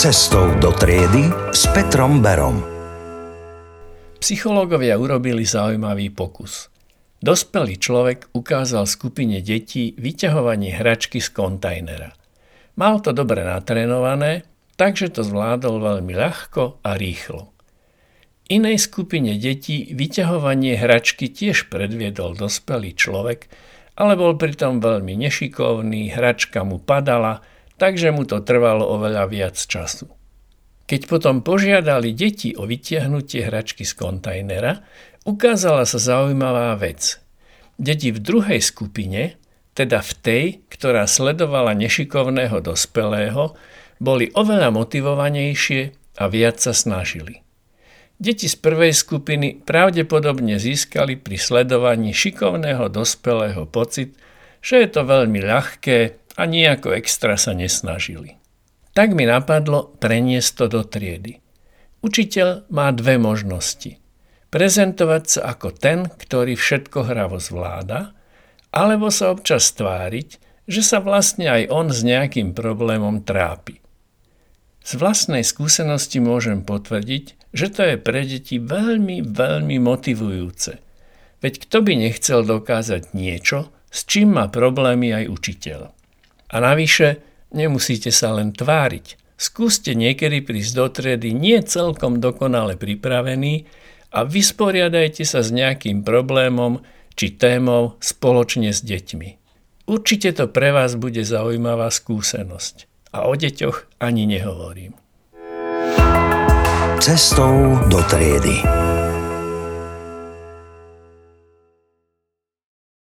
Cestou do triedy s Petrom Berom. Psychológovia urobili zaujímavý pokus. Dospelý človek ukázal skupine detí vyťahovanie hračky z kontajnera. Mal to dobre natrénované, takže to zvládol veľmi ľahko a rýchlo. Inej skupine detí vyťahovanie hračky tiež predviedol dospelý človek, ale bol pritom veľmi nešikovný, hračka mu padala, takže mu to trvalo oveľa viac času. Keď potom požiadali deti o vytiahnutie hračky z kontajnera, ukázala sa zaujímavá vec. Deti v druhej skupine, teda v tej, ktorá sledovala nešikovného dospelého, boli oveľa motivovanejšie a viac sa snažili. Deti z prvej skupiny pravdepodobne získali pri sledovaní šikovného dospelého pocit, že je to veľmi ľahké a nejako extra sa nesnažili. Tak mi napadlo preniesť to do triedy. Učiteľ má dve možnosti. Prezentovať sa ako ten, ktorý všetko hravo zvláda, alebo sa občas tváriť, že sa vlastne aj on s nejakým problémom trápi. Z vlastnej skúsenosti môžem potvrdiť, že to je pre deti veľmi, veľmi motivujúce. Veď kto by nechcel dokázať niečo, s čím má problémy aj učiteľ. A navyše, Nemusíte sa len tváriť. Skúste niekedy prísť do triedy nie celkom dokonale pripravený a vysporiadajte sa s nejakým problémom či témou spoločne s deťmi. Určite to pre vás bude zaujímavá skúsenosť. A o deťoch ani nehovorím. Cestou do triedy.